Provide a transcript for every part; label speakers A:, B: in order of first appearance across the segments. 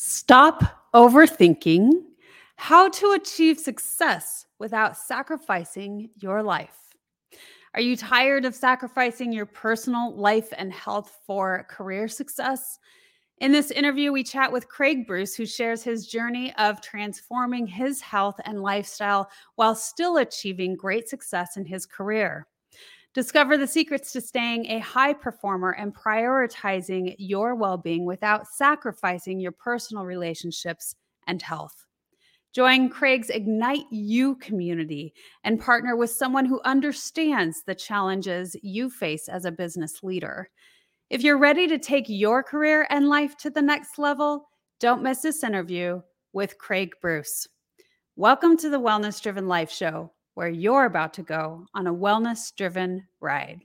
A: Stop overthinking how to achieve success without sacrificing your life. Are you tired of sacrificing your personal life and health for career success? In this interview, we chat with Craig Bruce, who shares his journey of transforming his health and lifestyle while still achieving great success in his career. Discover the secrets to staying a high performer and prioritizing your well being without sacrificing your personal relationships and health. Join Craig's Ignite You community and partner with someone who understands the challenges you face as a business leader. If you're ready to take your career and life to the next level, don't miss this interview with Craig Bruce. Welcome to the Wellness Driven Life Show where you're about to go on a wellness driven ride.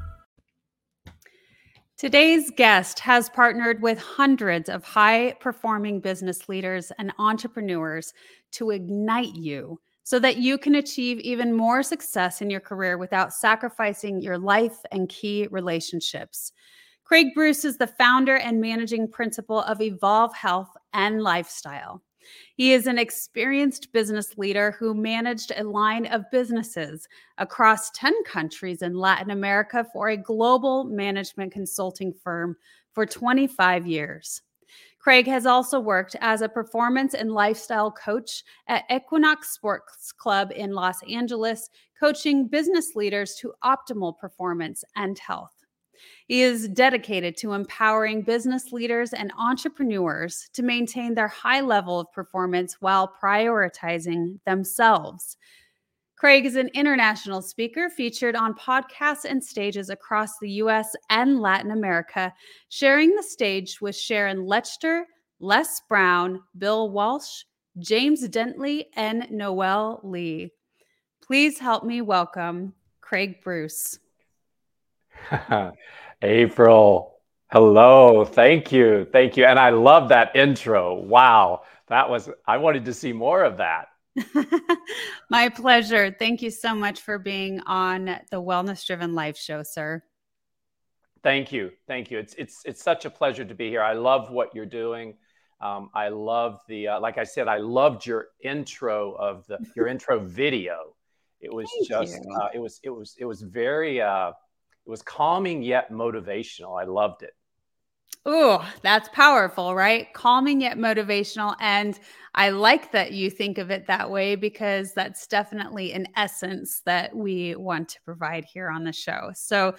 A: Today's guest has partnered with hundreds of high performing business leaders and entrepreneurs to ignite you so that you can achieve even more success in your career without sacrificing your life and key relationships. Craig Bruce is the founder and managing principal of Evolve Health and Lifestyle. He is an experienced business leader who managed a line of businesses across 10 countries in Latin America for a global management consulting firm for 25 years. Craig has also worked as a performance and lifestyle coach at Equinox Sports Club in Los Angeles, coaching business leaders to optimal performance and health. He is dedicated to empowering business leaders and entrepreneurs to maintain their high level of performance while prioritizing themselves. Craig is an international speaker featured on podcasts and stages across the US and Latin America, sharing the stage with Sharon Lechter, Les Brown, Bill Walsh, James Dentley, and Noel Lee. Please help me welcome Craig Bruce.
B: April, hello. Thank you. Thank you. And I love that intro. Wow. That was, I wanted to see more of that.
A: My pleasure. Thank you so much for being on the Wellness Driven Life Show, sir.
B: Thank you. Thank you. It's, it's, it's such a pleasure to be here. I love what you're doing. Um, I love the, uh, like I said, I loved your intro of the, your intro video. It was Thank just, uh, it was, it was, it was very, uh, it was calming yet motivational. I loved it.
A: Oh, that's powerful, right? Calming yet motivational. And I like that you think of it that way because that's definitely an essence that we want to provide here on the show. So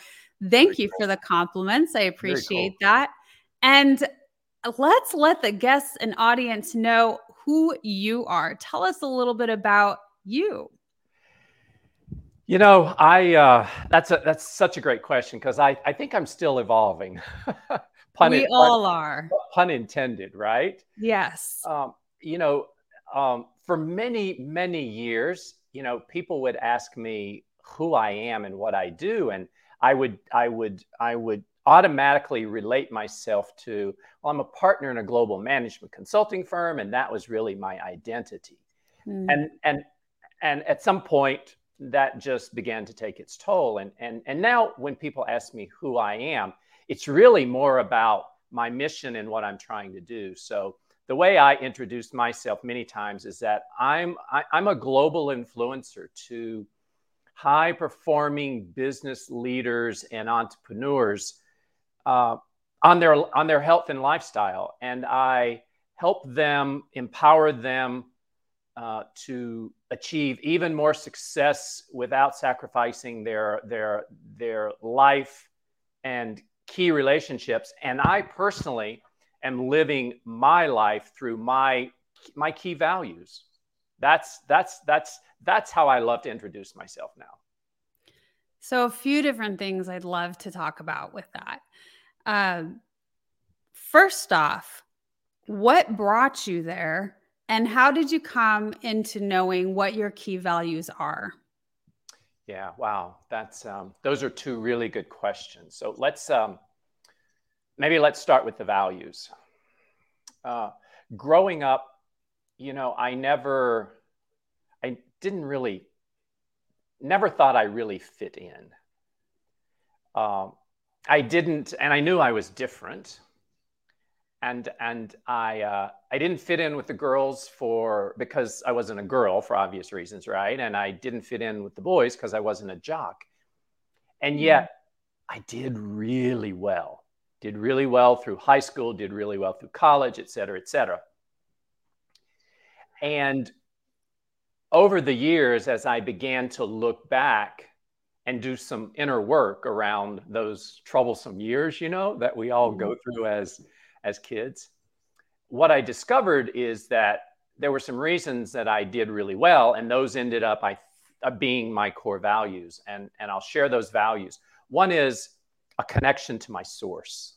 A: thank Very you cool. for the compliments. I appreciate cool. that. And let's let the guests and audience know who you are. Tell us a little bit about you.
B: You know, I uh, that's a that's such a great question because I I think I'm still evolving.
A: pun we in, all pun, are.
B: Pun intended, right?
A: Yes.
B: Um, you know, um, for many many years, you know, people would ask me who I am and what I do, and I would I would I would automatically relate myself to well, I'm a partner in a global management consulting firm, and that was really my identity. Mm. And and and at some point that just began to take its toll. And, and, and now, when people ask me who I am, it's really more about my mission and what I'm trying to do. So, the way I introduce myself many times is that I'm I, I'm a global influencer to high performing business leaders and entrepreneurs uh, on their on their health and lifestyle, and I help them empower them uh, to achieve even more success without sacrificing their their their life and key relationships. And I personally am living my life through my my key values. That's that's that's that's how I love to introduce myself now.
A: So a few different things I'd love to talk about with that. Um, first off, what brought you there, and how did you come into knowing what your key values are?
B: Yeah, wow, that's um, those are two really good questions. So let's um, maybe let's start with the values. Uh, growing up, you know, I never, I didn't really, never thought I really fit in. Um, I didn't, and I knew I was different. And and I uh, I didn't fit in with the girls for because I wasn't a girl for obvious reasons, right? And I didn't fit in with the boys because I wasn't a jock. And mm-hmm. yet, I did really well. Did really well through high school. Did really well through college, et cetera, et cetera. And over the years, as I began to look back and do some inner work around those troublesome years, you know, that we all go mm-hmm. through as as kids. What I discovered is that there were some reasons that I did really well, and those ended up I, uh, being my core values. And, and I'll share those values. One is a connection to my source.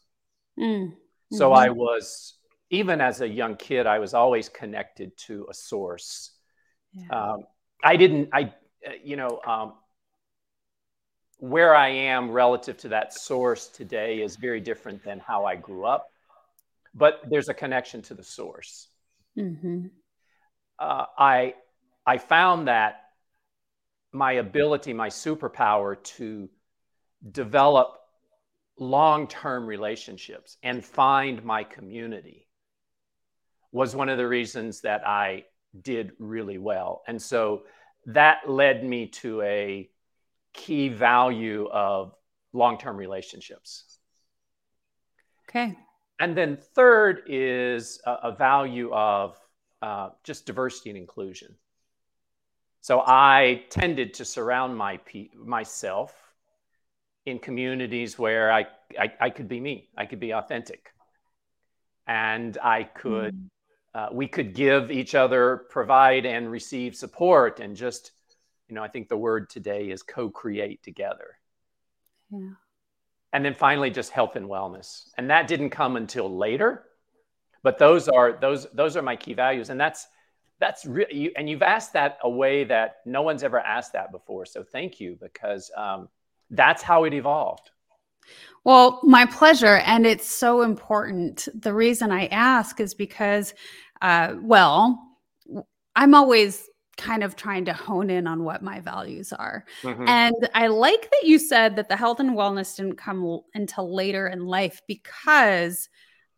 B: Mm. Mm-hmm. So I was, even as a young kid, I was always connected to a source. Yeah. Um, I didn't, I, uh, you know, um, where I am relative to that source today is very different than how I grew up, but there's a connection to the source. Mm-hmm. Uh, I I found that my ability, my superpower to develop long-term relationships and find my community was one of the reasons that I did really well, and so that led me to a key value of long term relationships.
A: Okay.
B: And then third is a, a value of uh, just diversity and inclusion. So I tended to surround my myself in communities where I, I, I, could be me, I could be authentic, and I could mm. uh, we could give each other, provide and receive support, and just you know, I think the word today is co create together. Yeah. And then finally, just health and wellness. And that didn't come until later. But those are those those are my key values, and that's that's really and you've asked that a way that no one's ever asked that before. So thank you because um, that's how it evolved.
A: Well, my pleasure, and it's so important. The reason I ask is because, uh, well, I'm always kind of trying to hone in on what my values are. Mm-hmm. And I like that you said that the health and wellness didn't come until later in life because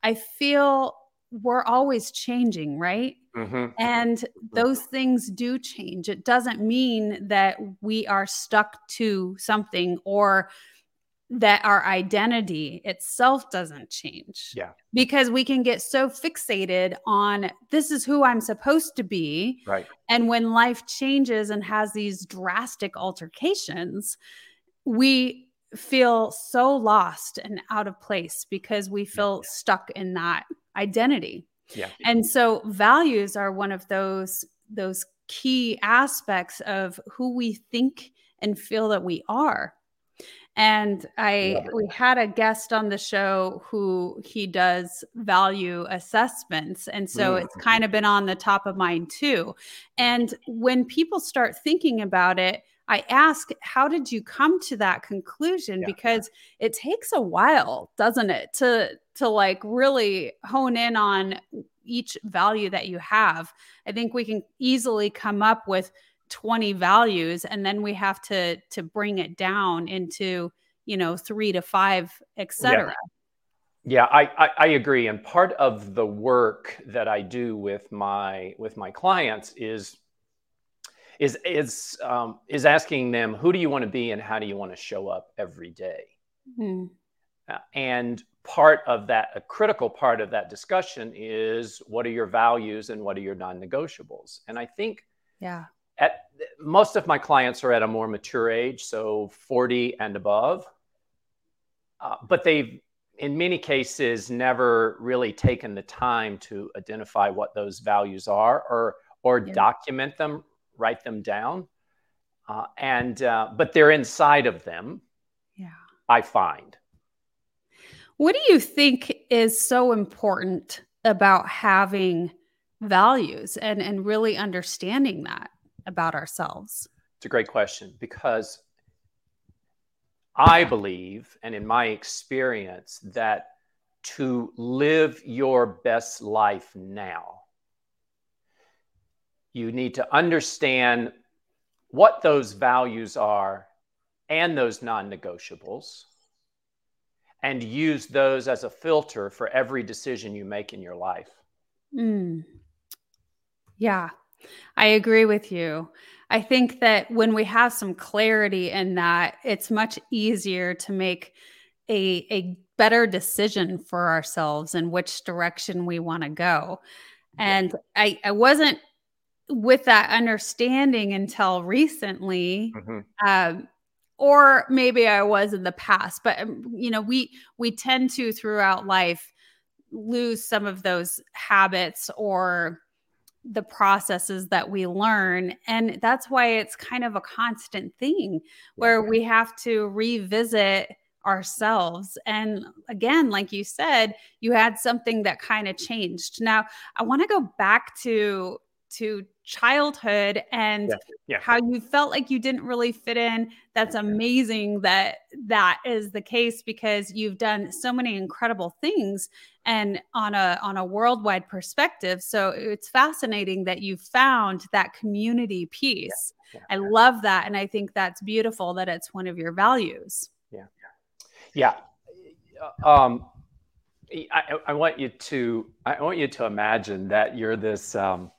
A: I feel we're always changing, right? Mm-hmm. And those things do change. It doesn't mean that we are stuck to something or that our identity itself doesn't change.
B: Yeah.
A: Because we can get so fixated on this is who I'm supposed to be.
B: Right.
A: And when life changes and has these drastic altercations, we feel so lost and out of place because we feel yeah. stuck in that identity.
B: Yeah.
A: And so values are one of those those key aspects of who we think and feel that we are. And I we had a guest on the show who he does value assessments. And so mm-hmm. it's kind of been on the top of mind too. And when people start thinking about it, I ask, how did you come to that conclusion? Yeah. Because it takes a while, doesn't it, to to like really hone in on each value that you have. I think we can easily come up with 20 values and then we have to to bring it down into you know three to five etc
B: Yeah, I, I, I, agree. And part of the work that I do with my with my clients is is is um, is asking them who do you want to be and how do you want to show up every day. Mm. Uh, and part of that, a critical part of that discussion is what are your values and what are your non-negotiables. And I think,
A: yeah,
B: at most of my clients are at a more mature age, so 40 and above. Uh, but they've in many cases never really taken the time to identify what those values are or or yeah. document them write them down uh, and uh, but they're inside of them
A: yeah
B: i find
A: what do you think is so important about having values and and really understanding that about ourselves
B: it's a great question because I believe, and in my experience, that to live your best life now, you need to understand what those values are and those non negotiables, and use those as a filter for every decision you make in your life.
A: Mm. Yeah, I agree with you. I think that when we have some clarity in that, it's much easier to make a, a better decision for ourselves and which direction we want to go. And I, I wasn't with that understanding until recently. Mm-hmm. Um, or maybe I was in the past, but um, you know, we we tend to throughout life lose some of those habits or the processes that we learn. And that's why it's kind of a constant thing where we have to revisit ourselves. And again, like you said, you had something that kind of changed. Now, I want to go back to to childhood and yeah, yeah. how you felt like you didn't really fit in. That's amazing that that is the case because you've done so many incredible things and on a on a worldwide perspective. So it's fascinating that you found that community piece. yeah, i love that and i think that's beautiful that it's one of your values.
B: Yeah. Yeah. Um I, I want you to I want you to imagine that you're this um,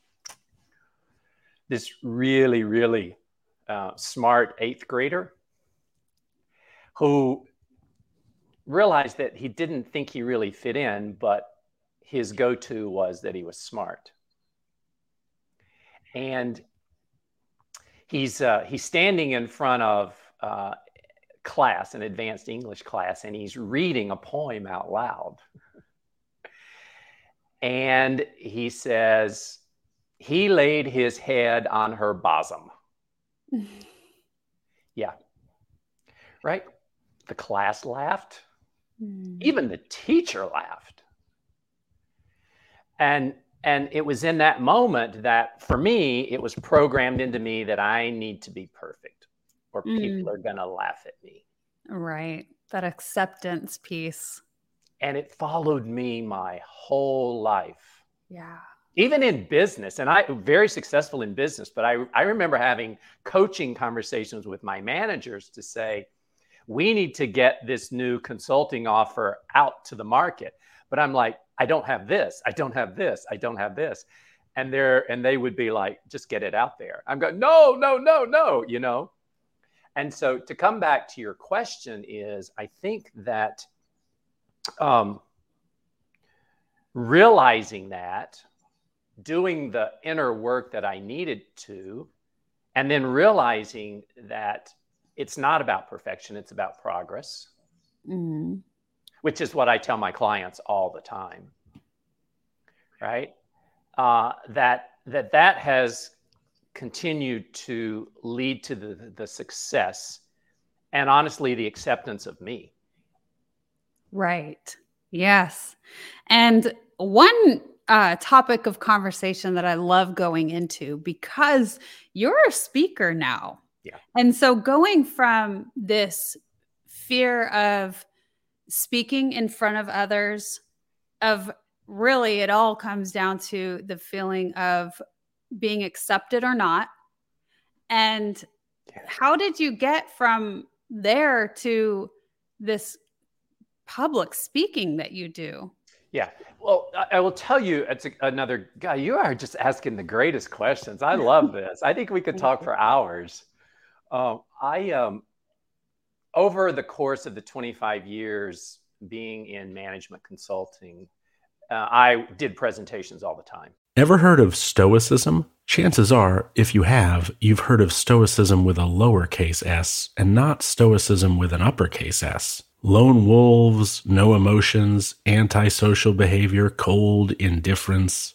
B: this really, really uh, smart eighth grader who realized that he didn't think he really fit in, but his go to was that he was smart. And he's, uh, he's standing in front of uh, class, an advanced English class, and he's reading a poem out loud. and he says, he laid his head on her bosom. yeah. Right? The class laughed. Mm. Even the teacher laughed. And and it was in that moment that for me it was programmed into me that I need to be perfect or mm. people are going to laugh at me.
A: Right. That acceptance piece.
B: And it followed me my whole life.
A: Yeah
B: even in business and i very successful in business but i, I remember having coaching conversations with my managers to say we need to get this new consulting offer out to the market. But i'm like i don't have this. I don't have this. I don't have this. And they're and they would be like just get it out there. I'm going no no no no you know? And so to come back to your question is i think that um, realizing that doing the inner work that I needed to, and then realizing that it's not about perfection, it's about progress, mm-hmm. which is what I tell my clients all the time. Right? Uh, that that that has continued to lead to the, the success and honestly the acceptance of me.
A: Right. Yes. And one uh, topic of conversation that I love going into because you're a speaker now.
B: Yeah.
A: And so going from this fear of speaking in front of others, of really it all comes down to the feeling of being accepted or not. And how did you get from there to this public speaking that you do.
B: Yeah. Well, I, will tell you, it's a, another guy. You are just asking the greatest questions. I love this. I think we could talk for hours. Um, I um, over the course of the 25 years being in management consulting, uh, I did presentations all the time.
C: Ever heard of Stoicism? Chances are, if you have, you've heard of Stoicism with a lowercase s and not Stoicism with an uppercase s lone wolves, no emotions, antisocial behavior, cold indifference.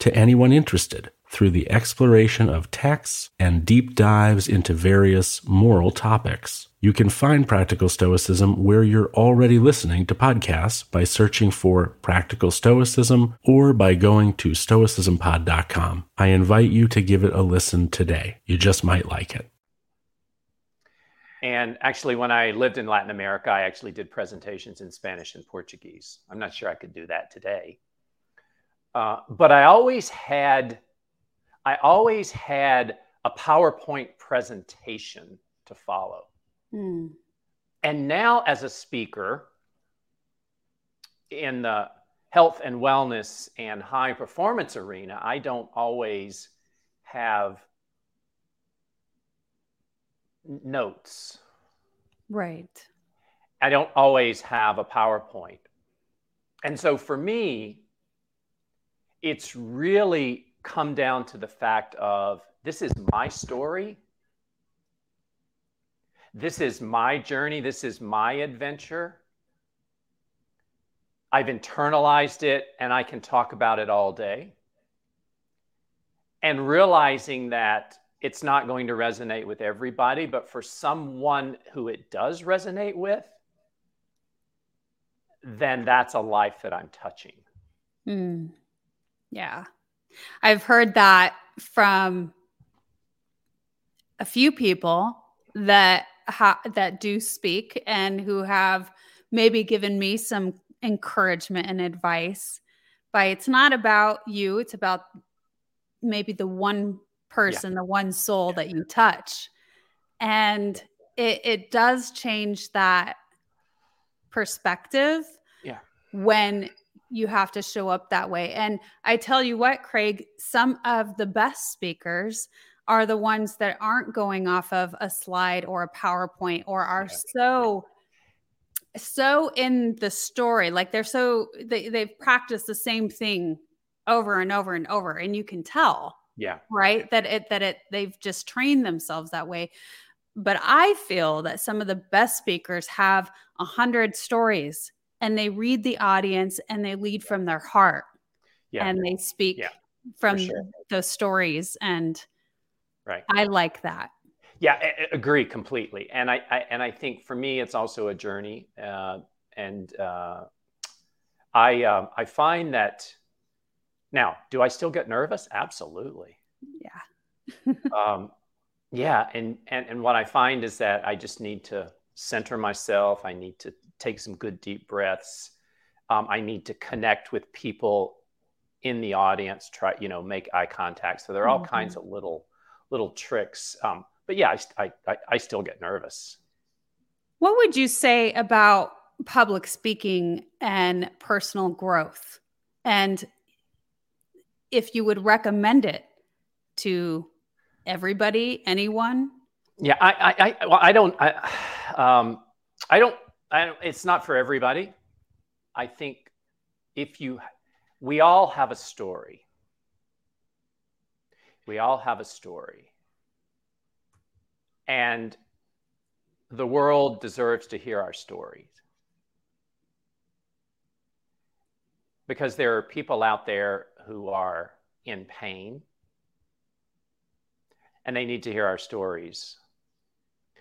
C: to anyone interested through the exploration of texts and deep dives into various moral topics. You can find Practical Stoicism where you're already listening to podcasts by searching for Practical Stoicism or by going to stoicismpod.com. I invite you to give it a listen today. You just might like it.
B: And actually, when I lived in Latin America, I actually did presentations in Spanish and Portuguese. I'm not sure I could do that today. Uh, but I always had I always had a PowerPoint presentation to follow. Mm. And now, as a speaker in the health and wellness and high performance arena, I don't always have notes.
A: Right.
B: I don't always have a PowerPoint. And so for me, it's really come down to the fact of this is my story. This is my journey. This is my adventure. I've internalized it and I can talk about it all day. And realizing that it's not going to resonate with everybody, but for someone who it does resonate with, then that's a life that I'm touching.
A: Mm. Yeah. I've heard that from a few people that ha- that do speak and who have maybe given me some encouragement and advice by it's not about you it's about maybe the one person yeah. the one soul that you touch and it, it does change that perspective
B: yeah
A: when you have to show up that way. And I tell you what, Craig, some of the best speakers are the ones that aren't going off of a slide or a PowerPoint or are so so in the story. Like they're so they, they've practiced the same thing over and over and over and you can tell
B: yeah.
A: right that it that it they've just trained themselves that way. But i feel that some of the best speakers have a hundred stories and they read the audience and they lead from their heart. Yeah. and they speak yeah, from sure. those stories and
B: right.
A: I like that.
B: Yeah I, I agree completely. And I, I, and i think for me it's also a journey uh, and uh, i uh, i find that now do i still get nervous? Absolutely.
A: Yeah.
B: Um, yeah and, and and what i find is that i just need to center myself. I need to take some good deep breaths. Um, I need to connect with people in the audience. Try, you know, make eye contact. So there are all mm-hmm. kinds of little little tricks. Um, but yeah, I, I I still get nervous.
A: What would you say about public speaking and personal growth? And if you would recommend it to everybody, anyone?
B: Yeah, I, I, I well, I don't, I, um, I don't it's not for everybody. I think if you, we all have a story. We all have a story. And the world deserves to hear our stories. Because there are people out there who are in pain and they need to hear our stories.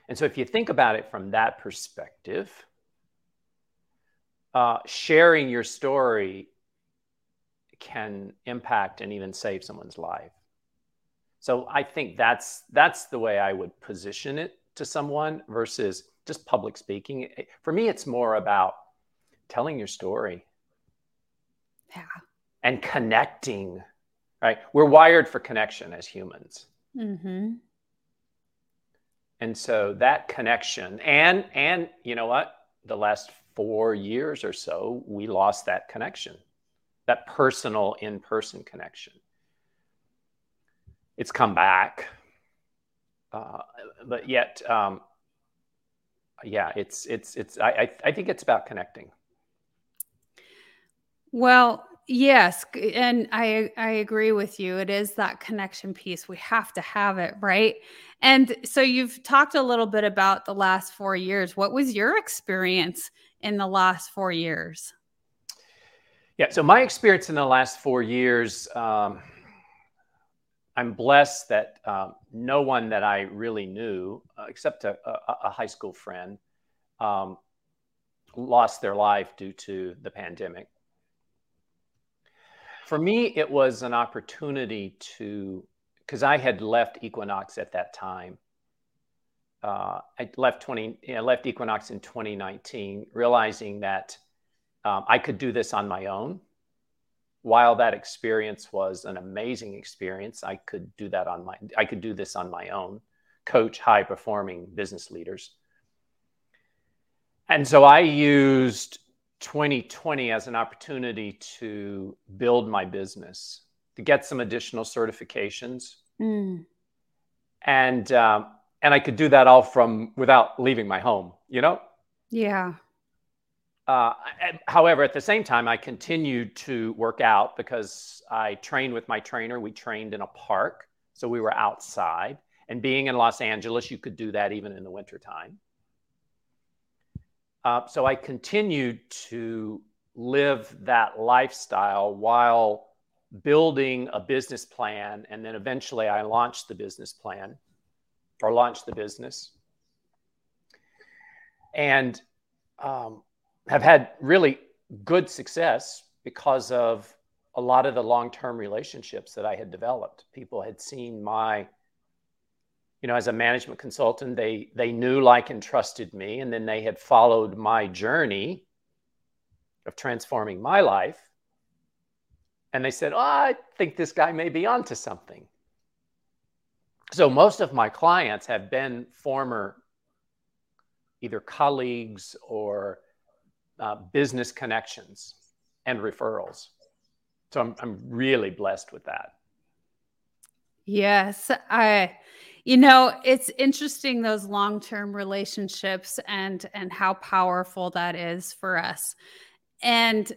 B: And so, if you think about it from that perspective, uh, sharing your story can impact and even save someone's life. So I think that's that's the way I would position it to someone versus just public speaking. For me, it's more about telling your story.
A: Yeah.
B: And connecting, right? We're wired for connection as humans.
A: Mm-hmm.
B: And so that connection, and and you know what? The last four years or so, we lost that connection, that personal in-person connection. It's come back, uh, but yet, um, yeah, it's it's it's. I, I I think it's about connecting.
A: Well, yes, and I I agree with you. It is that connection piece. We have to have it, right? And so you've talked a little bit about the last 4 years. What was your experience in the last 4 years?
B: Yeah, so my experience in the last 4 years um, I'm blessed that um, no one that I really knew, uh, except a, a, a, high school friend, um, lost their life due to the pandemic for me, it was an opportunity to, because I had left Equinox at that time. Uh, I left 20, you know, left Equinox in 2019, realizing that um, I could do this on my own. While that experience was an amazing experience, I could do that on my, I could do this on my own, coach high performing business leaders. And so I used 2020 as an opportunity to build my business, to get some additional certifications, mm. and um, and I could do that all from without leaving my home. You know.
A: Yeah.
B: Uh, however, at the same time, I continued to work out because I trained with my trainer. We trained in a park, so we were outside. And being in Los Angeles, you could do that even in the wintertime. Uh, so I continued to live that lifestyle while building a business plan. And then eventually I launched the business plan or launched the business. And um, have had really good success because of a lot of the long term relationships that I had developed. People had seen my you know, as a management consultant, they they knew, like, and trusted me, and then they had followed my journey of transforming my life, and they said, "Oh, I think this guy may be onto something." So most of my clients have been former either colleagues or uh, business connections and referrals. So I'm I'm really blessed with that.
A: Yes, I you know, it's interesting those long-term relationships and and how powerful that is for us. And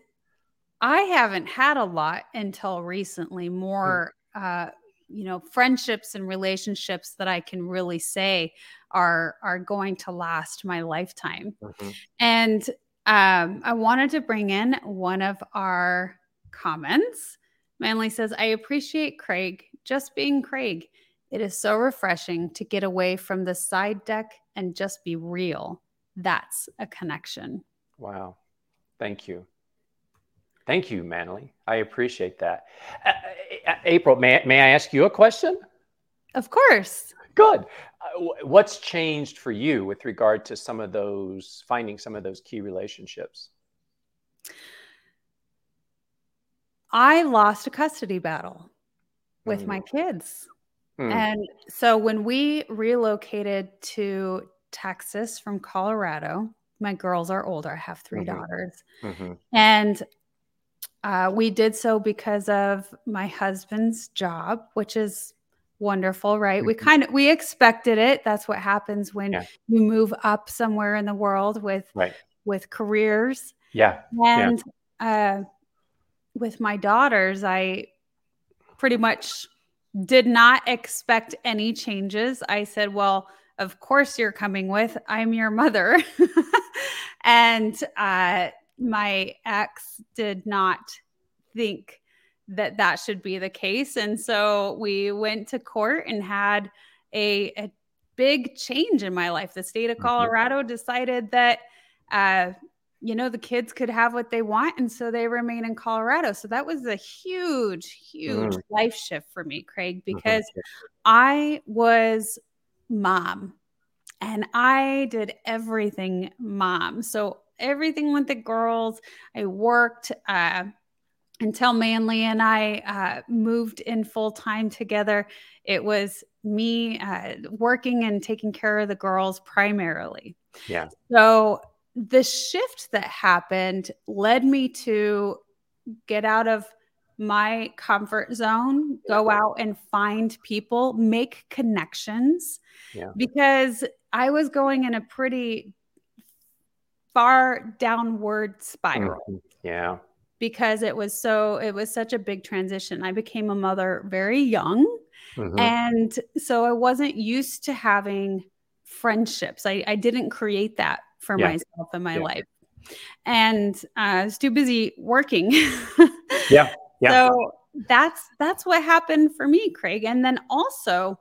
A: I haven't had a lot until recently, more uh, you know, friendships and relationships that I can really say are are going to last my lifetime. Mm-hmm. And um, I wanted to bring in one of our comments. Manly says, I appreciate Craig just being Craig. It is so refreshing to get away from the side deck and just be real. That's a connection.
B: Wow. Thank you. Thank you, Manly. I appreciate that. Uh, April, may, may I ask you a question?
A: Of course.
B: Good. Uh, what's changed for you with regard to some of those, finding some of those key relationships?
A: I lost a custody battle with mm. my kids. Mm. And so when we relocated to Texas from Colorado, my girls are older. I have 3 mm-hmm. daughters. Mm-hmm. And uh, we did so because of my husband's job, which is wonderful, right? Mm-hmm. We kind of we expected it. That's what happens when yeah. you move up somewhere in the world with
B: right.
A: with careers.
B: Yeah.
A: And yeah. Uh, with my daughters, I pretty much did not expect any changes. I said, Well, of course you're coming with. I'm your mother. and uh, my ex did not think that that should be the case. And so we went to court and had a, a big change in my life. The state of mm-hmm. Colorado decided that uh, you know, the kids could have what they want. And so they remain in Colorado. So that was a huge, huge mm. life shift for me, Craig, mm-hmm. because mm-hmm. I was mom and I did everything mom. So everything with the girls, I worked uh, until Manly and I uh, moved in full time together. It was me uh, working and taking care of the girls primarily.
B: Yeah.
A: So the shift that happened led me to get out of my comfort zone, go out and find people, make connections.
B: Yeah.
A: Because I was going in a pretty far downward spiral.
B: Mm-hmm. Yeah.
A: Because it was so, it was such a big transition. I became a mother very young. Mm-hmm. And so I wasn't used to having friendships. I, I didn't create that for yeah. myself in my yeah. life. And uh, I was too busy working.
B: yeah. Yeah.
A: So that's that's what happened for me, Craig. And then also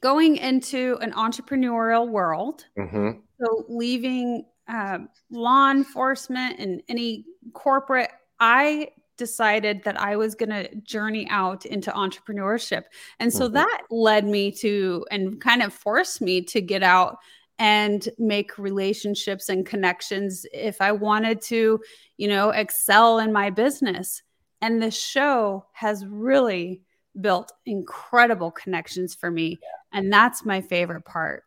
A: going into an entrepreneurial world. Mm-hmm. So leaving uh, law enforcement and any corporate, I decided that I was going to journey out into entrepreneurship. And so mm-hmm. that led me to and kind of forced me to get out and make relationships and connections if I wanted to, you know, excel in my business. And the show has really built incredible connections for me. And that's my favorite part.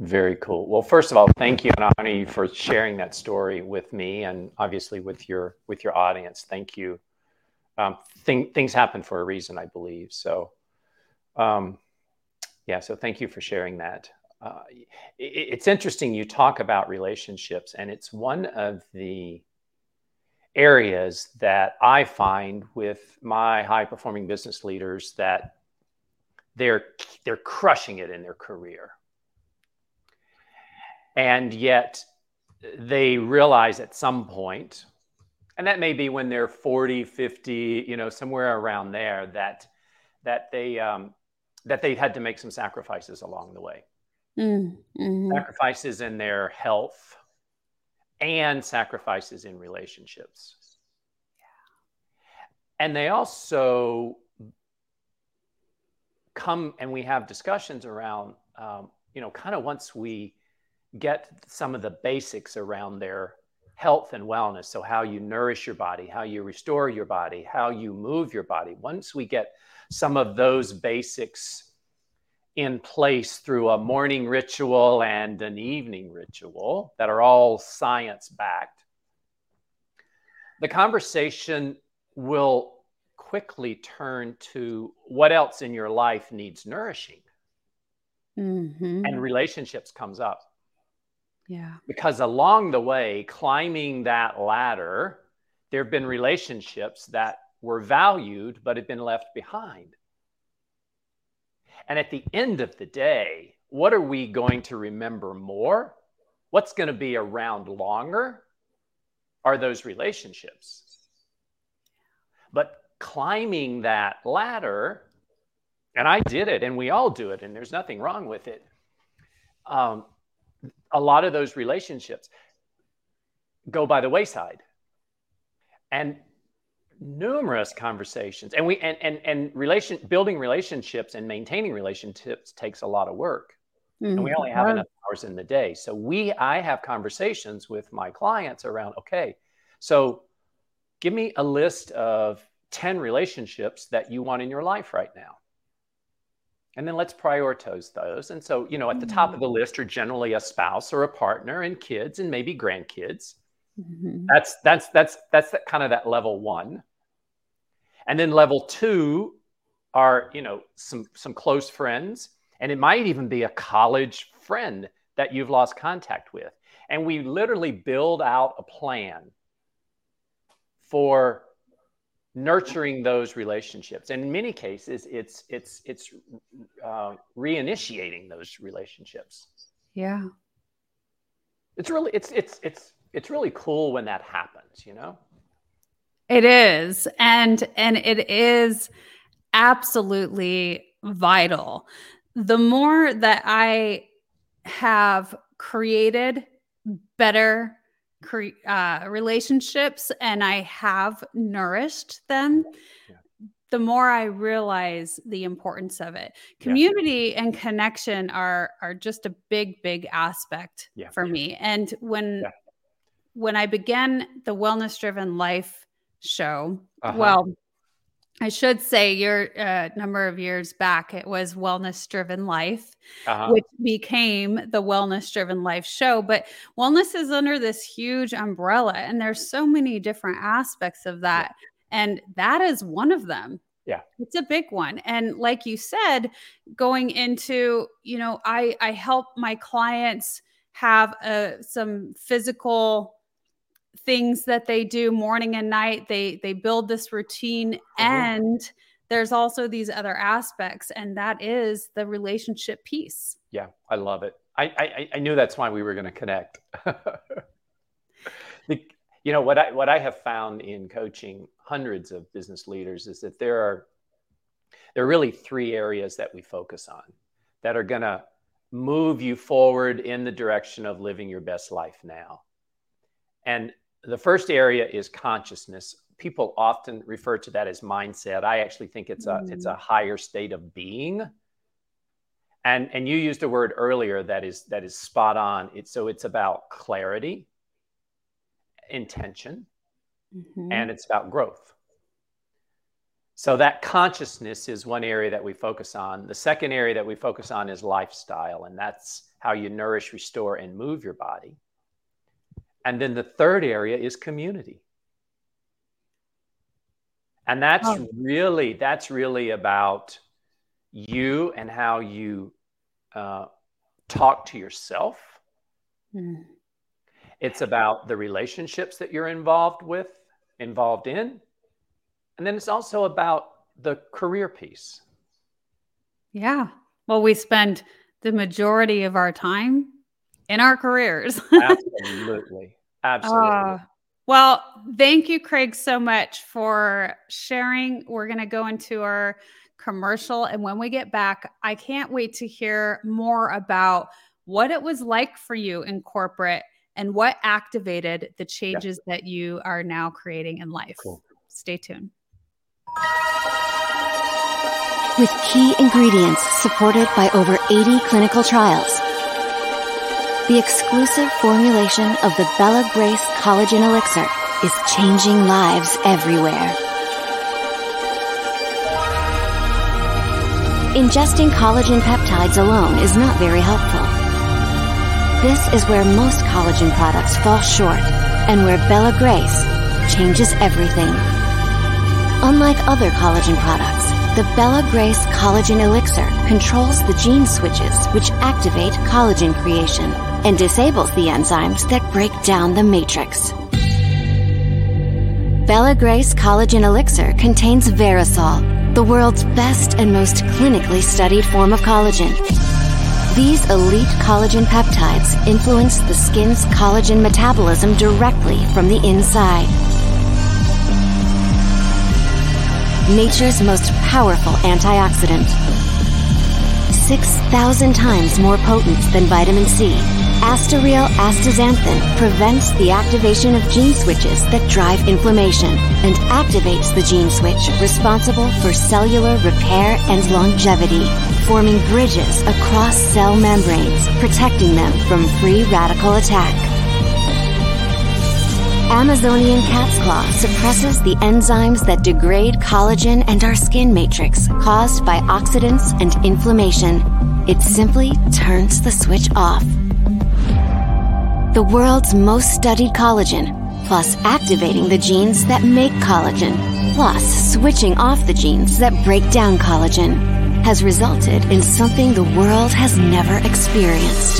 B: Very cool. Well, first of all, thank you and I honor you for sharing that story with me and obviously with your with your audience. Thank you. Um, thing, things happen for a reason, I believe. So, um, yeah. So thank you for sharing that. Uh, it, it's interesting you talk about relationships, and it's one of the areas that I find with my high performing business leaders that they're they're crushing it in their career. And yet they realize at some point and that may be when they're 40 50 you know somewhere around there that that they um, that they had to make some sacrifices along the way mm, mm-hmm. sacrifices in their health and sacrifices in relationships. Yeah. And they also come and we have discussions around, um, you know, kind of once we get some of the basics around their health and wellness. So, how you nourish your body, how you restore your body, how you move your body. Once we get some of those basics in place through a morning ritual and an evening ritual that are all science backed, the conversation will quickly turn to what else in your life needs nourishing. Mm-hmm. And relationships comes up.
A: Yeah.
B: Because along the way, climbing that ladder, there have been relationships that were valued but have been left behind. And at the end of the day, what are we going to remember more? What's going to be around longer are those relationships. But climbing that ladder, and I did it, and we all do it, and there's nothing wrong with it. Um, a lot of those relationships go by the wayside. And numerous conversations and we and and, and relation building relationships and maintaining relationships takes a lot of work mm-hmm. and we only have enough hours in the day so we i have conversations with my clients around okay so give me a list of 10 relationships that you want in your life right now and then let's prioritize those and so you know at the top of the mm-hmm. list are generally a spouse or a partner and kids and maybe grandkids Mm-hmm. That's that's that's that's that kind of that level one. And then level two are, you know, some some close friends, and it might even be a college friend that you've lost contact with. And we literally build out a plan for nurturing those relationships. And in many cases, it's it's it's uh, reinitiating those relationships.
A: Yeah,
B: it's really it's it's it's it's really cool when that happens, you know?
A: It is. And and it is absolutely vital. The more that I have created better cre- uh, relationships and I have nourished them,
B: Yeah.
A: the more I realize the importance of it. Community and connection are are just a big, big aspect
B: Yeah.
A: for me. And when
B: Yeah.
A: when I began the wellness driven life show,
B: Uh-huh.
A: well, I should say your uh, number of years back, it was wellness driven life
B: Uh-huh.
A: which became the wellness driven life show but wellness is under this huge umbrella and there's so many different aspects of that and that is one of them
B: Yeah.
A: it's a big one and like you said going into you know i i help my clients have uh, some physical things that they do morning and night they they build this routine mm-hmm. and there's also these other aspects and that is the relationship piece
B: Yeah, I love it. I I, I knew that's why we were going to connect. the, you know what I what I have found in coaching hundreds of business leaders is that there are there are really three areas that we focus on that are going to move you forward in the direction of living your best life now. And the first area is consciousness. People often refer to that as mindset. I actually think it's a it's a higher state of being and and you used a word earlier that is that is spot on it's so it's about clarity intention
A: Mhm.
B: and it's about growth so that consciousness is one area that we focus on the second area that we focus on is lifestyle and that's how you nourish restore and move your body and then the third area is community and that's
A: Oh.
B: really that's really about you and how you uh, talk to yourself.
A: Mm.
B: It's about the relationships that you're involved with, involved in. And then it's also about the career piece.
A: yeah well we spend the majority of our time in our careers
B: Absolutely. Absolutely.
A: Uh, well, thank you, Craig, so much for sharing. We're going to go into our commercial. And when we get back, I can't wait to hear more about what it was like for you in corporate and what activated the changes that you are now creating in life.
B: Cool.
A: Stay tuned.
D: With key ingredients supported by over 80 clinical trials, the exclusive formulation of the Bella Grace Collagen Elixir is changing lives everywhere. Ingesting collagen peptides alone is not very helpful. This is where most collagen products fall short and where Bella Grace changes everything. Unlike other collagen products, the Bella Grace Collagen Elixir controls the gene switches which activate collagen creation and disables the enzymes that break down the matrix. Bella Grace Collagen Elixir contains Verisol, the world's best and most clinically studied form of collagen. These elite collagen peptides influence the skin's collagen metabolism directly from the inside. Nature's most powerful antioxidant. 6,000 times more potent than vitamin C. AstaReal astaxanthin prevents the activation of gene switches that drive inflammation and activates the gene switch responsible for cellular repair and longevity, forming bridges across cell membranes, protecting them from free radical attack. Amazonian cat's claw suppresses the enzymes that degrade collagen and our skin matrix caused by oxidants and inflammation. It simply turns the switch off. The world's most studied collagen, plus activating the genes that make collagen, plus switching off the genes that break down collagen, has resulted in something the world has never experienced.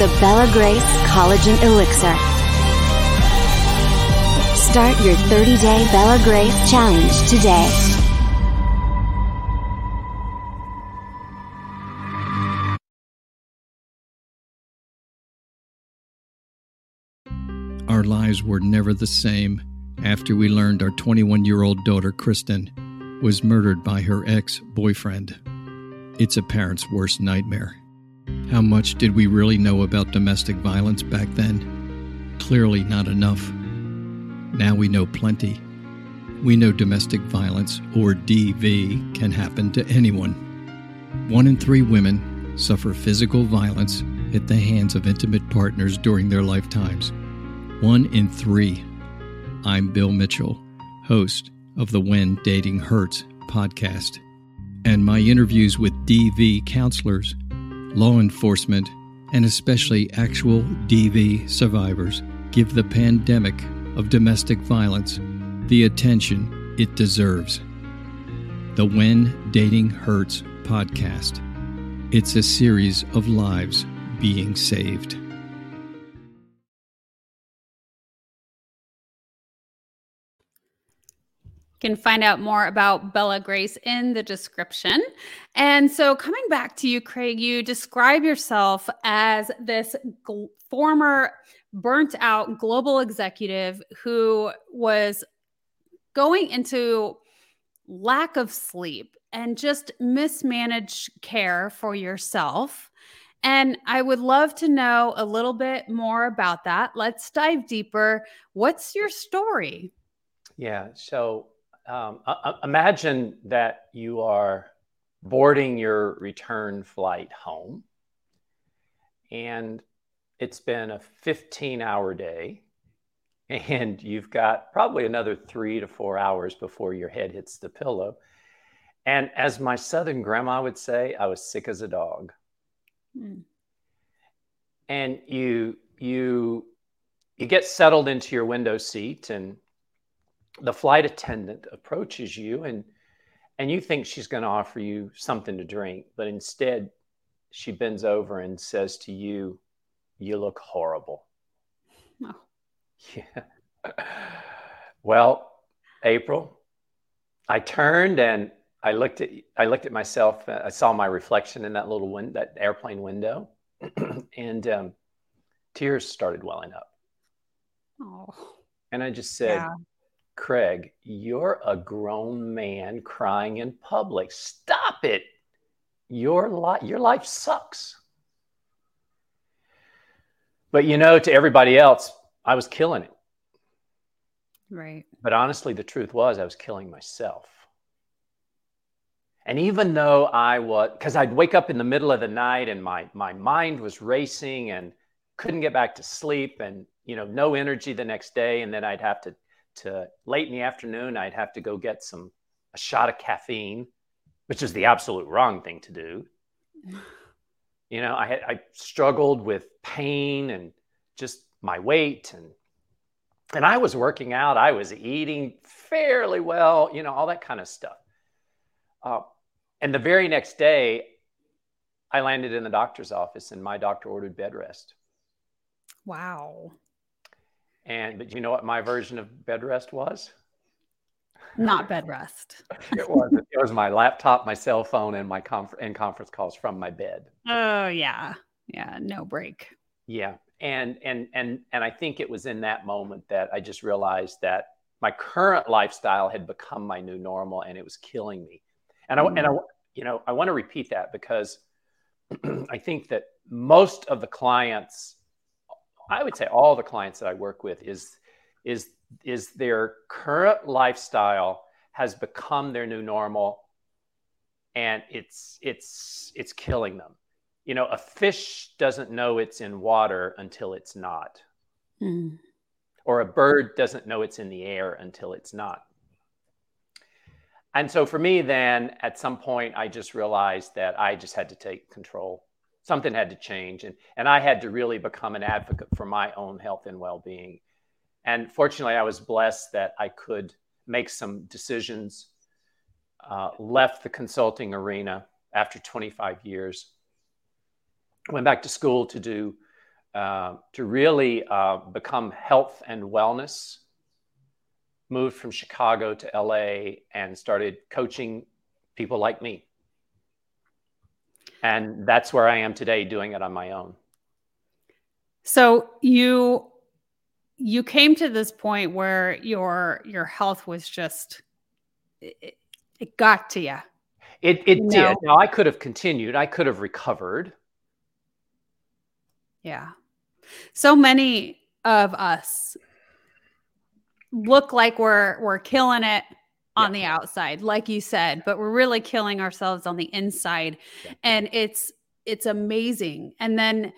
D: The Bella Grace Collagen Elixir. Start your 30 day Bella Grace challenge today.
E: Our lives were never the same after we learned our 21 year old daughter, Kristen, was murdered by her ex boyfriend. It's a parent's worst nightmare. How much did we really know about domestic violence back then? Clearly not enough. Now we know plenty. We know domestic violence, or DV, can happen to anyone. One in three women suffer physical violence at the hands of intimate partners during their lifetimes. One in three. I'm Bill Mitchell, host of the When Dating Hurts podcast, and my interviews with DV counselors, law enforcement, and especially actual DV survivors give the pandemic of domestic violence the attention it deserves. The When Dating Hurts podcast. It's a series of lives being saved.
A: Can find out more about Bella Grace in the description. And so, coming back to you, Craig, you describe yourself as this gl- former burnt out global executive who was going into lack of sleep and just mismanaged care for yourself. And I would love to know a little bit more about that. Let's dive deeper. What's your story?
B: Yeah. So um, uh, imagine that you are boarding your return flight home and it's been a 15 hour day and you've got probably another three to four hours before your head hits the pillow. And as my southern grandma would say, I was sick as a dog. Mm. And you you you get settled into your window seat and the flight attendant approaches you and and you think she's going to offer you something to drink, but instead she bends over and says to you, "You look horrible." Oh. Yeah. well, April, I turned and I looked at I looked at myself. I saw my reflection in that little window, that airplane window, and um, tears started welling up. Oh. And I just said, yeah. Craig, you're a grown man crying in public. Stop it. Your life, your life sucks. But you know, to everybody else, I was killing it.
A: Right.
B: But honestly, the truth was I was killing myself. And even though I was, because I'd wake up in the middle of the night and my my mind was racing and couldn't get back to sleep and you know no energy the next day, and then I'd have to to late in the afternoon, I'd have to go get some a shot of caffeine, which is the absolute wrong thing to do. You know, I had I struggled with pain and just my weight and and I was working out. I was eating fairly well, you know, all that kind of stuff. Uh, and the very next day, I landed in the doctor's office, and my doctor ordered bed rest.
A: Wow.
B: And but you know what my version of bed rest was?
A: Not bed rest.
B: it was. It was my laptop, my cell phone, and my conf- and conference calls from my bed.
A: Oh yeah, yeah, no break.
B: Yeah, and and and and I think it was in that moment that I just realized that my current lifestyle had become my new normal, and it was killing me. And I mm. and I you know I want to repeat that because I think that most of the clients I would say all the clients that I work with is is is their current lifestyle has become their new normal and it's it's it's killing them. You know, a fish doesn't know it's in water until it's not. Mm. Or a bird doesn't know it's in the air until it's not. And so for me, then at some point, I just realized that I just had to take control something had to change and and i had to really become an advocate for my own health and well-being. And fortunately i was blessed that i could make some decisions uh, left the consulting arena after 25 years went back to school to do uh, to really uh, become health and wellness moved from chicago to la and started coaching people like me and that's where i am today doing it on my own.
A: So you you came to this point where your your health was just it, it got to you
B: it, it you did. know? now i could have continued. I could have recovered.
A: Yeah. So many of us look like we're we're killing it on yeah. the outside like you said but we're really killing ourselves on the inside yeah. and it's it's amazing and then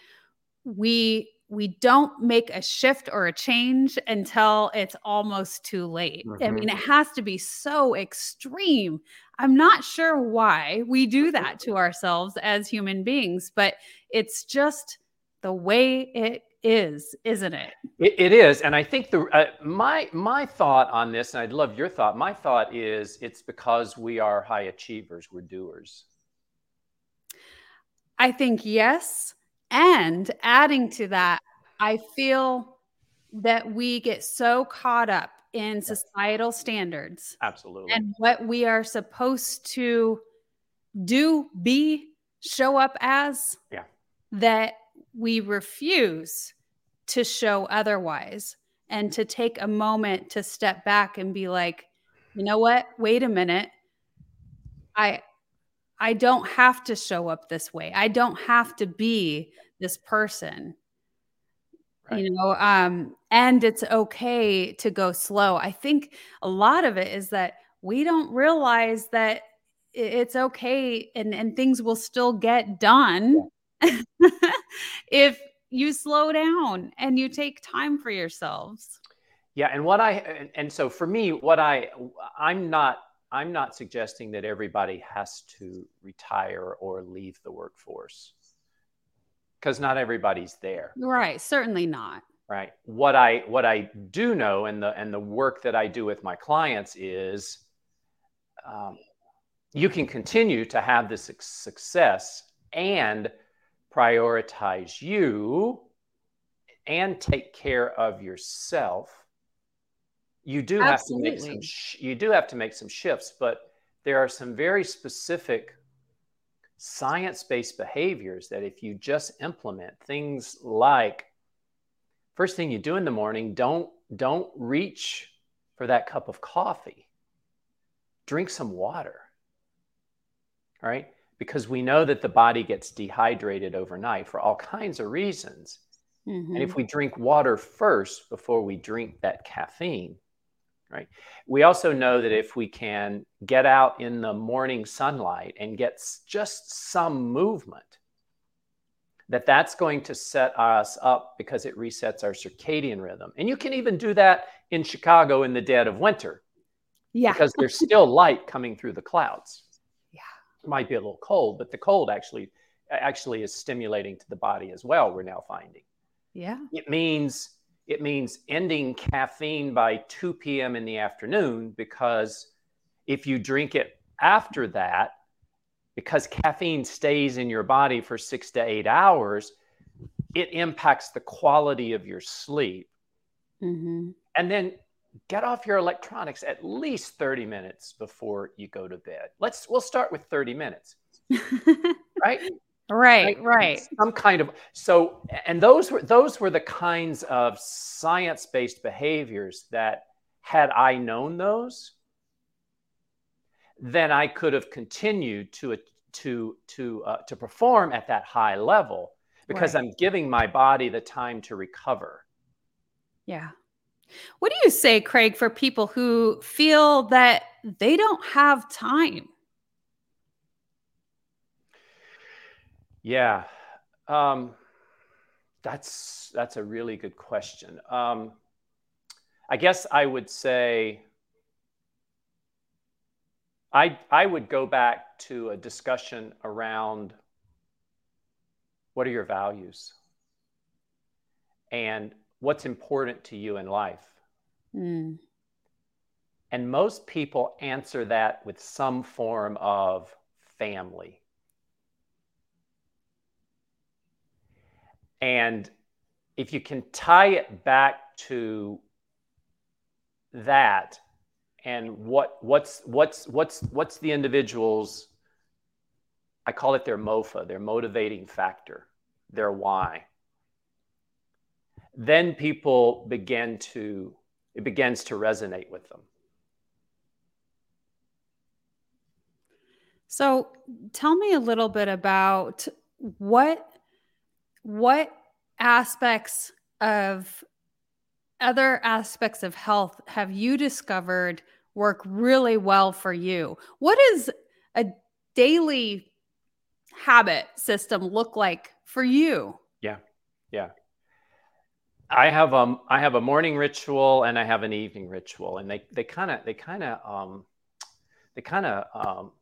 A: we we don't make a shift or a change until it's almost too late. Mm-hmm. I mean, it has to be so extreme. I'm not sure why we do that to ourselves as human beings, but it's just the way it is, isn't it?
B: it, it is, and I think the uh, my my thought on this, and I'd love your thought. My thought is it's because we are high achievers, we're doers.
A: I think yes. And adding to that, I feel that we get so caught up in societal standards.
B: Absolutely.
A: And what we are supposed to do, be, show up as.
B: Yeah.
A: That we refuse to show otherwise and to take a moment to step back and be like, you know what? Wait a minute. I I don't have to show up this way. I don't have to be this person. Right. You know, um, and it's okay to go slow. I think a lot of it is that we don't realize that it's okay and, and things will still get done. if you slow down and you take time for yourselves.
B: Yeah, and what I and so for me, what I I'm not I'm not suggesting that everybody has to retire or leave the workforce because not everybody's there.
A: Right, certainly not.
B: Right. What I what I do know and the and the work that I do with my clients is um, you can continue to have this success and prioritize you and take care of yourself you do Absolutely. have to make some sh- you do have to make some shifts but there are some very specific science-based behaviors that if you just implement things like first thing you do in the morning don't don't reach for that cup of coffee drink some water all right because we know that the body gets dehydrated overnight for all kinds of reasons mm-hmm. and if mm-hmm. we drink water first before we drink that caffeine right? We also know that if we can get out in the morning sunlight and get just some movement, that that's going to set us up because it resets our circadian rhythm. And you can even do that in Chicago in the dead of winter.
A: Yeah.
B: Because there's still light coming through the clouds. Might be a little cold, but the cold actually actually is stimulating to the body as well, we're now finding.
A: Yeah.
B: It means it means ending caffeine by 2 p.m. in the afternoon because if you drink it after that, because caffeine stays in your body for six to eight hours, it impacts the quality of your sleep. Mm-hmm. And then get off your electronics at least 30 minutes before you go to bed. Let's we'll start with 30 minutes. right?
A: right right
B: some kind of so and those were those were the kinds of science-based behaviors that had i known those then i could have continued to to to uh, to perform at that high level because right. i'm giving my body the time to recover
A: yeah what do you say craig for people who feel that they don't have time
B: Yeah, um, that's that's a really good question. Um, I guess I would say I I would go back to a discussion around what are your values and what's important to you in life. Mm. And most people answer that with some form of family And if you can tie it back to that and what what's what's what's what's the individual's I call it their MOFA, their motivating factor, their why. Then people begin to it begins to resonate with them.
A: So tell me a little bit about what what aspects of other aspects of health have you discovered work really well for you? What is a daily habit system look like for you?
B: Yeah. Yeah. I have um I have a morning ritual and I have an evening ritual and they they kind of they kind of um they kind of um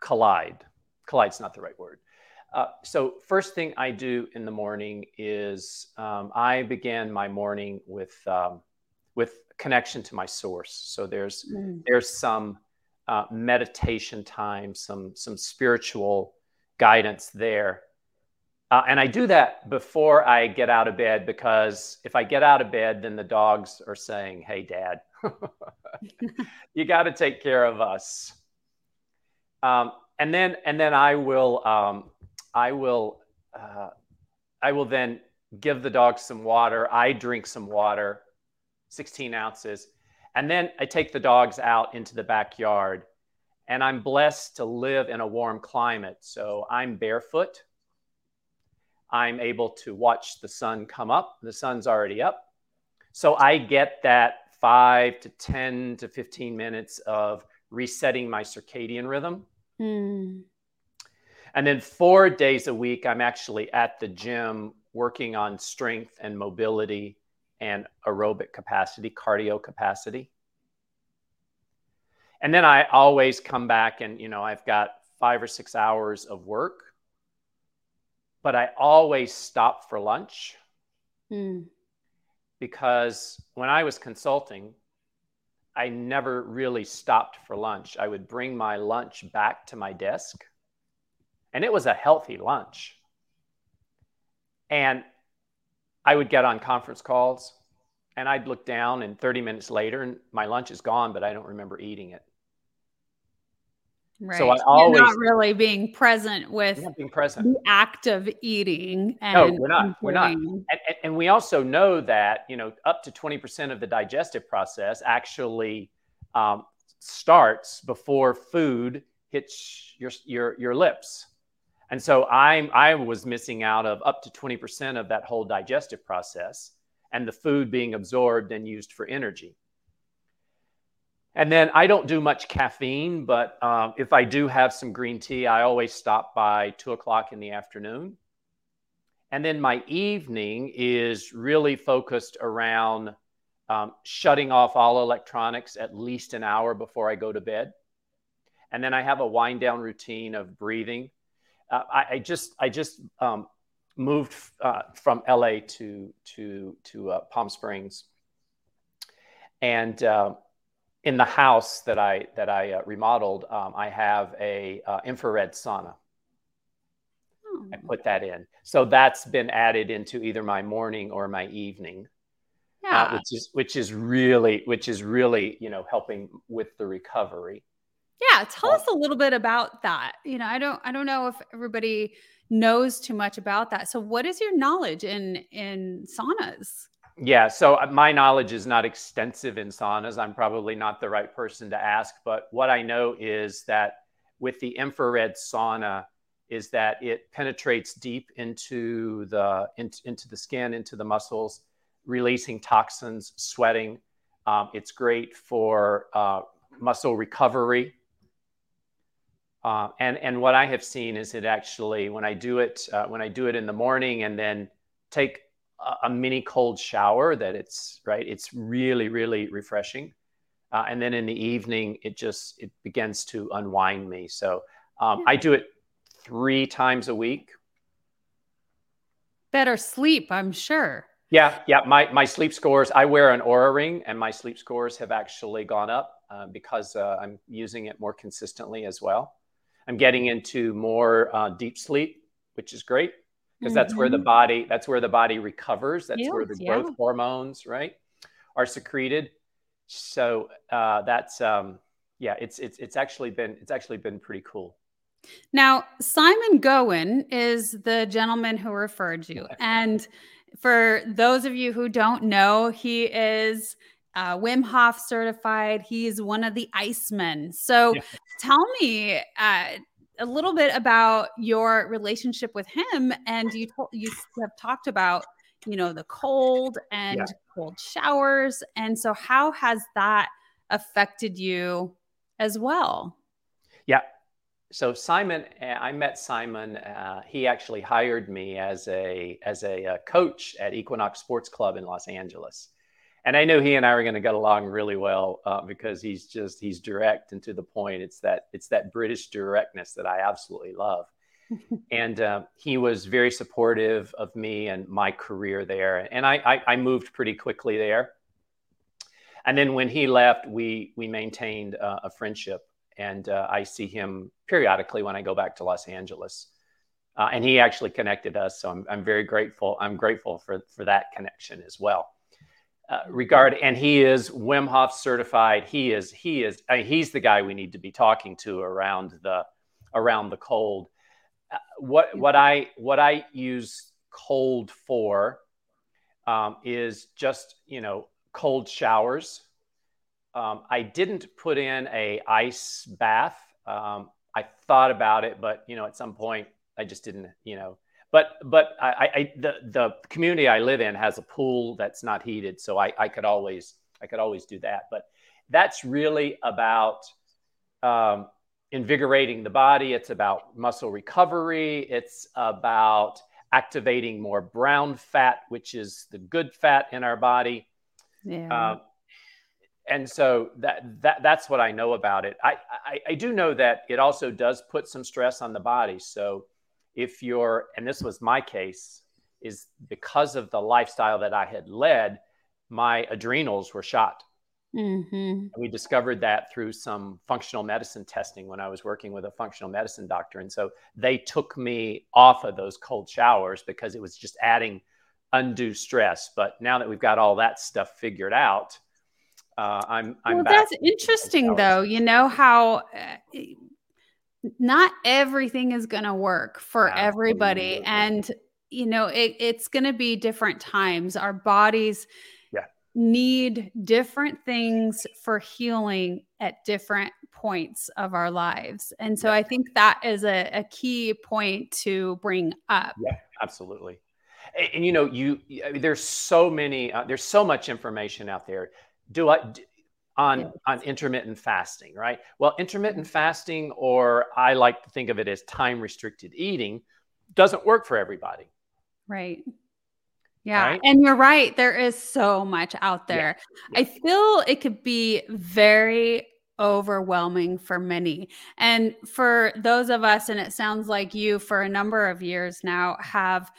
B: collide. Collide's not the right word. Uh, so first thing I do in the morning is um, I begin my morning with um, with connection to my source. So there's mm. there's some uh, meditation time, some some spiritual guidance there, uh, and I do that before I get out of bed because if I get out of bed, then the dogs are saying, "Hey, Dad, you got to take care of us." Um, and then and then I will um, I will uh, I will then give the dogs some water. I drink some water, 16 ounces, and then I take the dogs out into the backyard. And I'm blessed to live in a warm climate, so I'm barefoot. I'm able to watch the sun come up. The sun's already up. So I get that five to 10 to 15 minutes of resetting my circadian rhythm. Mm. And then four days a week, I'm actually at the gym working on strength and mobility and aerobic capacity, cardio capacity. And then I always come back and, you know, I've got five or six hours of work, but I always stop for lunch. Mm. Because when I was consulting, I never really stopped for lunch. I would bring my lunch back to my desk, and it was a healthy lunch. And I would get on conference calls, and I'd look down, and 30 minutes later, and my lunch is gone, but I don't remember eating it.
A: Right. So I always You're not really being present with
B: being present.
A: the act of eating.
B: And no, we're not. We're not. And, and, we also know that you know up to twenty percent of the digestive process actually um, starts before food hits your your your lips. And so I'm I was missing out of up to twenty percent of that whole digestive process, and the food being absorbed and used for energy. And then I don't do much caffeine, but um, if I do have some green tea, I always stop by two o'clock in the afternoon. And then my evening is really focused around um, shutting off all electronics at least an hour before I go to bed. And then I have a wind down routine of breathing. Uh, I, I, just I just um, moved uh, from LA to to to uh, Palm Springs, and uh, in the house that I that I uh, remodeled, um, I have a uh, infrared sauna. Oh. I put that in, so that's been added into either my morning or my evening, uh, yeah. uh, which is which is really which is really you know helping with the recovery.
A: Yeah, tell us a little bit about that. You know, I don't I don't know if everybody knows too much about that. So, what is your knowledge in in saunas?
B: Yeah, so uh, my knowledge is not extensive in saunas. I'm probably not the right person to ask, but what I know is that with the infrared sauna is that it penetrates deep into the in, into the skin, into the muscles, releasing toxins, sweating. Um, it's great for uh, muscle recovery. Uh, and and what I have seen is it actually when I do it uh, when I do it in the morning and then take a mini cold shower that it's right it's really really refreshing. Uh, and then in the evening it just it begins to unwind me. So um, i do it three times a week.
A: Better sleep i'm sure.
B: Yeah yeah my, my sleep scores i wear an Oura ring and my sleep scores have actually gone up uh, because uh, i'm using it more consistently as well. I'm getting into more uh, deep sleep which is great because mm-hmm. that's where the mm-hmm. body that's where the body recovers that's where the growth yeah. hormones right are secreted so uh, that's um, yeah it's it's it's actually been it's actually been pretty cool
A: now simon gowen is the gentleman who referred you and for those of you who don't know he is uh, Wim Hof certified. He's one of the Icemen. So yeah. tell me, uh, a little bit about your relationship with him and you told, you have talked about you know, the cold and
B: Yeah.
A: cold showers. And so, how has that affected you as well?
B: Yeah. So Simon, uh, I met Simon. Uh, he actually hired me as a as a, uh coach at Equinox Sports Club in Los Angeles, and I knew he and I were going to get along really well uh, because he's just he's direct and to the point. It's that it's that British directness that I absolutely love. and uh, he was very supportive of me and my career there, and I, I, I moved pretty quickly there. And then when he left, we we maintained uh, a friendship and uh, I see him periodically when I go back to Los Angeles. Uh, and he actually connected us, so I'm, I'm very grateful. I'm grateful for for that connection as well. Uh, regard, and he is Wim Hof certified. He is he is I mean, he's the guy we need to be talking to around the around the cold. Uh, what what I what I use cold for um, is just you know cold showers um, I didn't put in a ice bath. Um, I thought about it, but you know, at some point, I just didn't. You know, but but I, I the the community I live in has a pool that's not heated, so I, I could always I could always do that. But that's really about um, invigorating the body. It's about muscle recovery. It's about activating more brown fat, which is the good fat in our body.
A: Yeah.
B: Um, and so that that that's what I know about it. I, I, I do know that it also does put some stress on the body. So if you're and this was my case is because of the lifestyle that I had led, my adrenals were shot.
A: Mm-hmm.
B: We discovered that through some functional medicine testing when I was working with a functional medicine doctor. And so they took me off of those cold showers because it was just adding undue stress. But now that we've got all that stuff figured out, uh, I'm, I'm
A: well, that's interesting, though. You know how uh, not everything is going to work for everybody, and you know it, it's going to be different times. Our bodies
B: Yeah.
A: need different things for healing at different points of our lives, and so I think that is a, a key point to bring up.
B: Yeah, absolutely. And, and, you know, you I mean, there's so many, uh, there's so much information out there. Do I on on intermittent fasting, right? Well, intermittent mm-hmm. fasting, or I like to think of it as time restricted eating, doesn't work for everybody.
A: Right. Yeah.
B: Right?
A: And you're right. There is so much out there.
B: yeah.
A: I feel it could be very overwhelming for many. And for those of us, and it sounds like you for a number of years now have,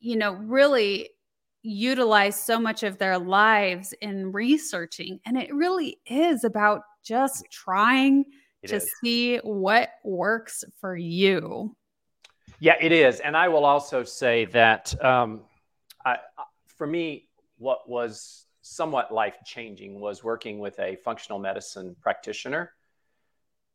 A: you know, really utilized so much of their lives in researching. And it really is about just trying
B: It
A: to
B: is.
A: see what works for you.
B: Yeah, it is. And I will also say that um, I- for me, what was somewhat life changing was working with a functional medicine practitioner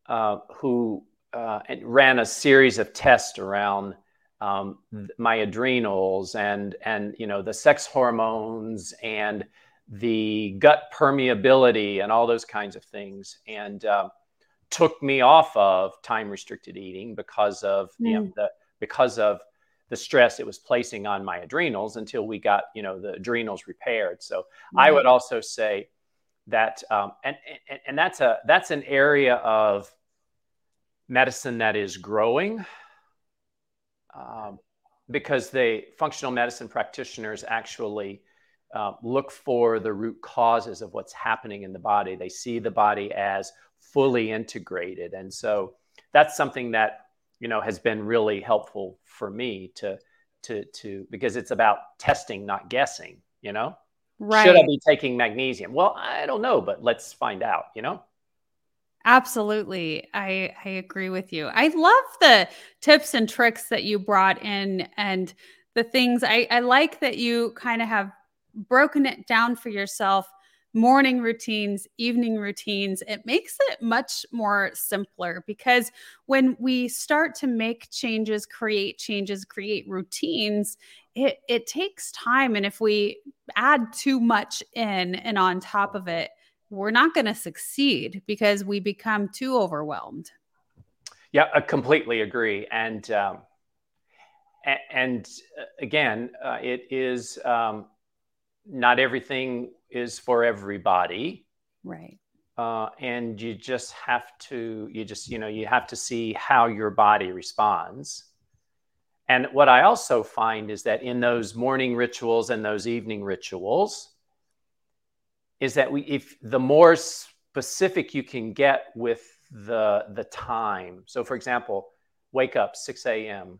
B: uh, who uh, ran a series of tests around um, my adrenals and and you know the sex hormones and the gut permeability and all those kinds of things and um, took me off of time restricted eating because of you know, the because of the stress it was placing on my adrenals until we got you know the adrenals repaired. So i would also say that um, and, and and that's a that's an area of medicine that is growing um, because they functional medicine practitioners actually uh, look for the root causes of what's happening in the body. They see the body as fully integrated. And so that's something that you know has been really helpful for me to to to because it's about testing not guessing you know?
A: Right.
B: should i be taking magnesium? Well i don't know but let's find out you know
A: Absolutely. I I agree with you. I love the tips and tricks that you brought in and the things I I like that you kind of have broken it down for yourself morning routines, evening routines. It makes it much more simpler because when we start to make changes, create changes, create routines, it it takes time and if we add too much in and on top of it, we're not going to succeed because we become too overwhelmed.
B: Yeah, I completely agree. And um, and uh, again, uh, it is um, not everything is for everybody.
A: Right.
B: Uh, and you just have to, you just, you know, you have to see how your body responds. And what I also find is that in those morning rituals and those evening rituals, is that we, if the more specific you can get with the the time. So, for example, wake up 6 a.m.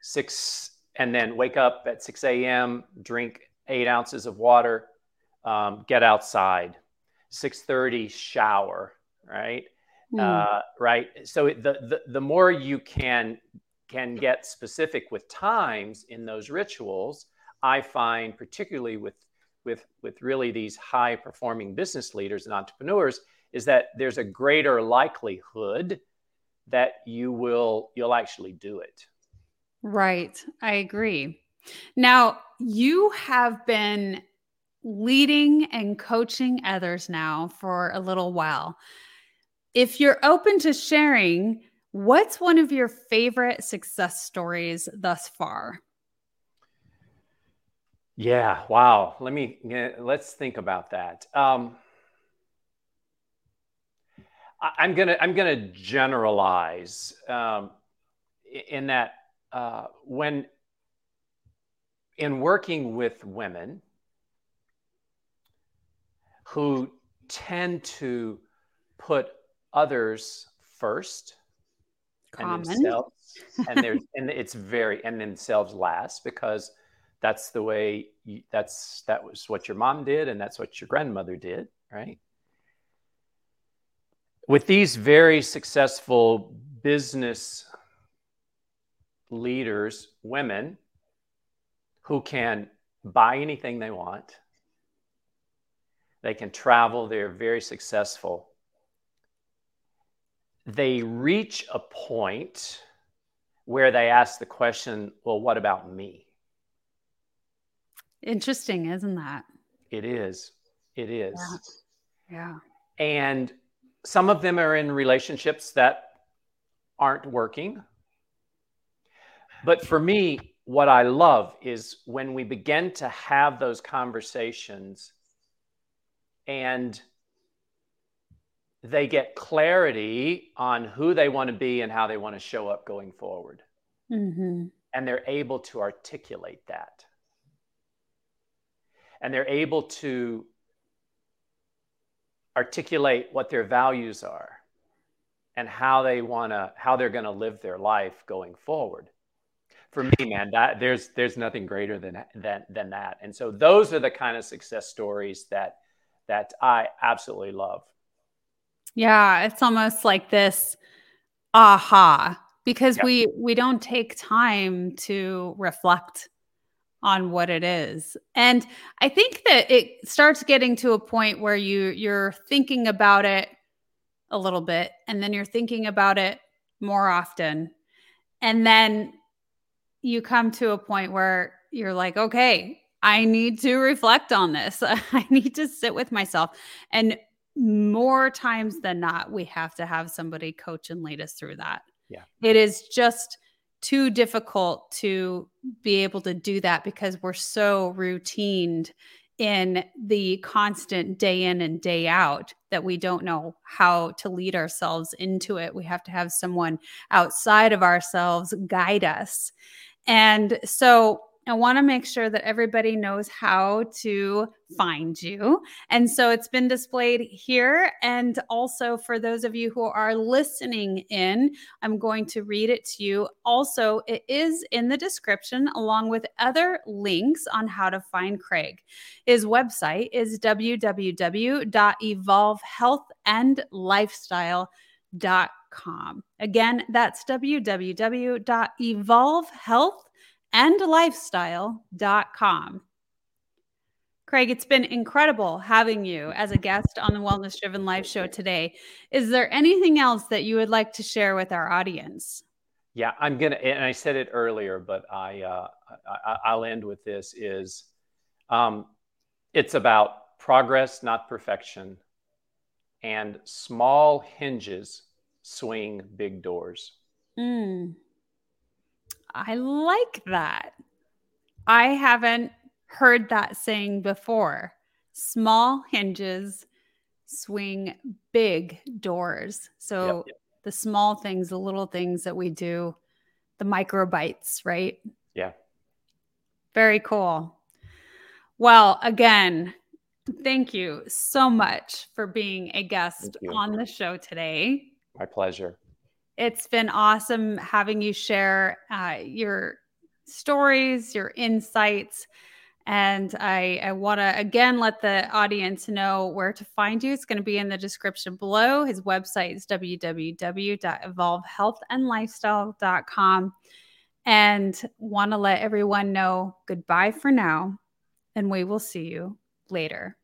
B: six, and then wake up at 6 a.m. Drink eight ounces of water. Um, get outside. 6:30 shower. Right. Mm. Uh, right. So the, the the more you can can get specific with times in those rituals, I find particularly with with with really these high performing business leaders and entrepreneurs is that there's a greater likelihood that you will you'll actually do it.
A: Right. I agree. Now you have been leading and coaching others now for a little while. If you're open to sharing what's one of your favorite success stories thus far
B: yeah wow let me let's think about that um, I'm gonna I'm gonna generalize um, in that uh, when in working with women who tend to put others first
A: Common.
B: and themselves and there's and it's very and themselves last because that's the way you, that's that was what your mom did and that's what your grandmother did right with these very successful business leaders, women who can buy anything they want, they can travel, they're very successful. They reach a point where they ask the question, well, what about me?
A: Interesting, isn't that?
B: It is. It is.
A: Yeah.
B: yeah. And some of them are in relationships that aren't working. But for me, what I love is when we begin to have those conversations and they get clarity on who they want to be and how they want to show up going forward.
A: Mm-hmm.
B: And they're able to articulate that. And they're able to articulate what their values are and how they want to how they're going to live their life going forward. For me man that there's there's nothing greater than than than that. And so those are the kind of success stories that that i absolutely love.
A: Yeah it's almost like this aha because yep. we we don't take time to reflect on what it is. And I think that it starts getting to a point where you you're thinking about it a little bit and then you're thinking about it more often. And then you come to a point where you're like, okay, I need to reflect on this. I need to sit with myself. And more times than not, we have to have somebody coach and lead us through that.
B: Yeah.
A: It is just too difficult to be able to do that because we're so routined in the constant day in and day out that we don't know how to lead ourselves into it. We have to have someone outside of ourselves guide us. And so I want to make sure that everybody knows how to find you. And so it's been displayed here. And also for those of you who are listening in, I'm going to read it to you. Also, it is in the description along with other links on how to find Craig. His website is www.evolvehealthandlifestyle.com. Again, that's www.evolvehealth and lifestyle.com. Craig, it's been incredible having you as a guest on the Wellness Driven Life show today. Is there anything else that you would like to share with our audience?
B: Yeah, I'm gonna, and I said it earlier, but I, uh, I will end with this: is um, it's about progress, not perfection, and small hinges swing big doors.
A: Mm. I like that. I haven't heard that saying before. Small hinges swing big doors. So yep, yep. the small things, the little things that we do, the micro bites, right?
B: Yeah.
A: Very cool. Well, again, thank you so much for being a guest on the show today.
B: My pleasure.
A: It's been awesome having you share uh, your stories, your insights. And I, I want to again let the audience know where to find you. It's going to be in the description below. His website is www.evolvehealthandlifestyle.com. And want to let everyone know goodbye for now, and we will see you later.